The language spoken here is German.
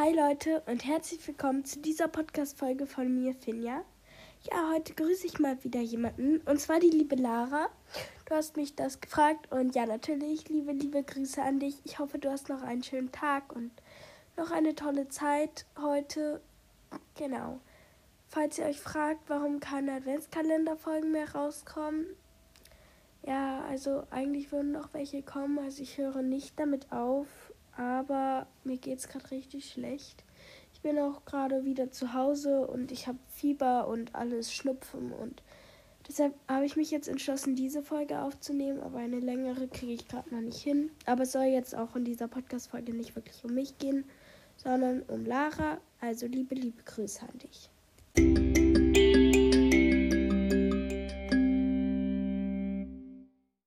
Hi Leute und herzlich willkommen zu dieser Podcast-Folge von mir, Finja. Ja, heute grüße ich mal wieder jemanden und zwar die liebe Lara. Du hast mich das gefragt und ja, natürlich, liebe, liebe Grüße an dich. Ich hoffe, du hast noch einen schönen Tag und noch eine tolle Zeit heute. Genau. Falls ihr euch fragt, warum keine Adventskalenderfolgen mehr rauskommen, ja, also eigentlich würden noch welche kommen. Also ich höre nicht damit auf, aber mir geht es gerade richtig schlecht. Ich bin auch gerade wieder zu Hause und ich habe Fieber und alles Schnupfen und deshalb habe ich mich jetzt entschlossen, diese Folge aufzunehmen, aber eine längere kriege ich gerade noch nicht hin. Aber es soll jetzt auch in dieser Podcast-Folge nicht wirklich um mich gehen, sondern um Lara. Also liebe, liebe Grüße an dich.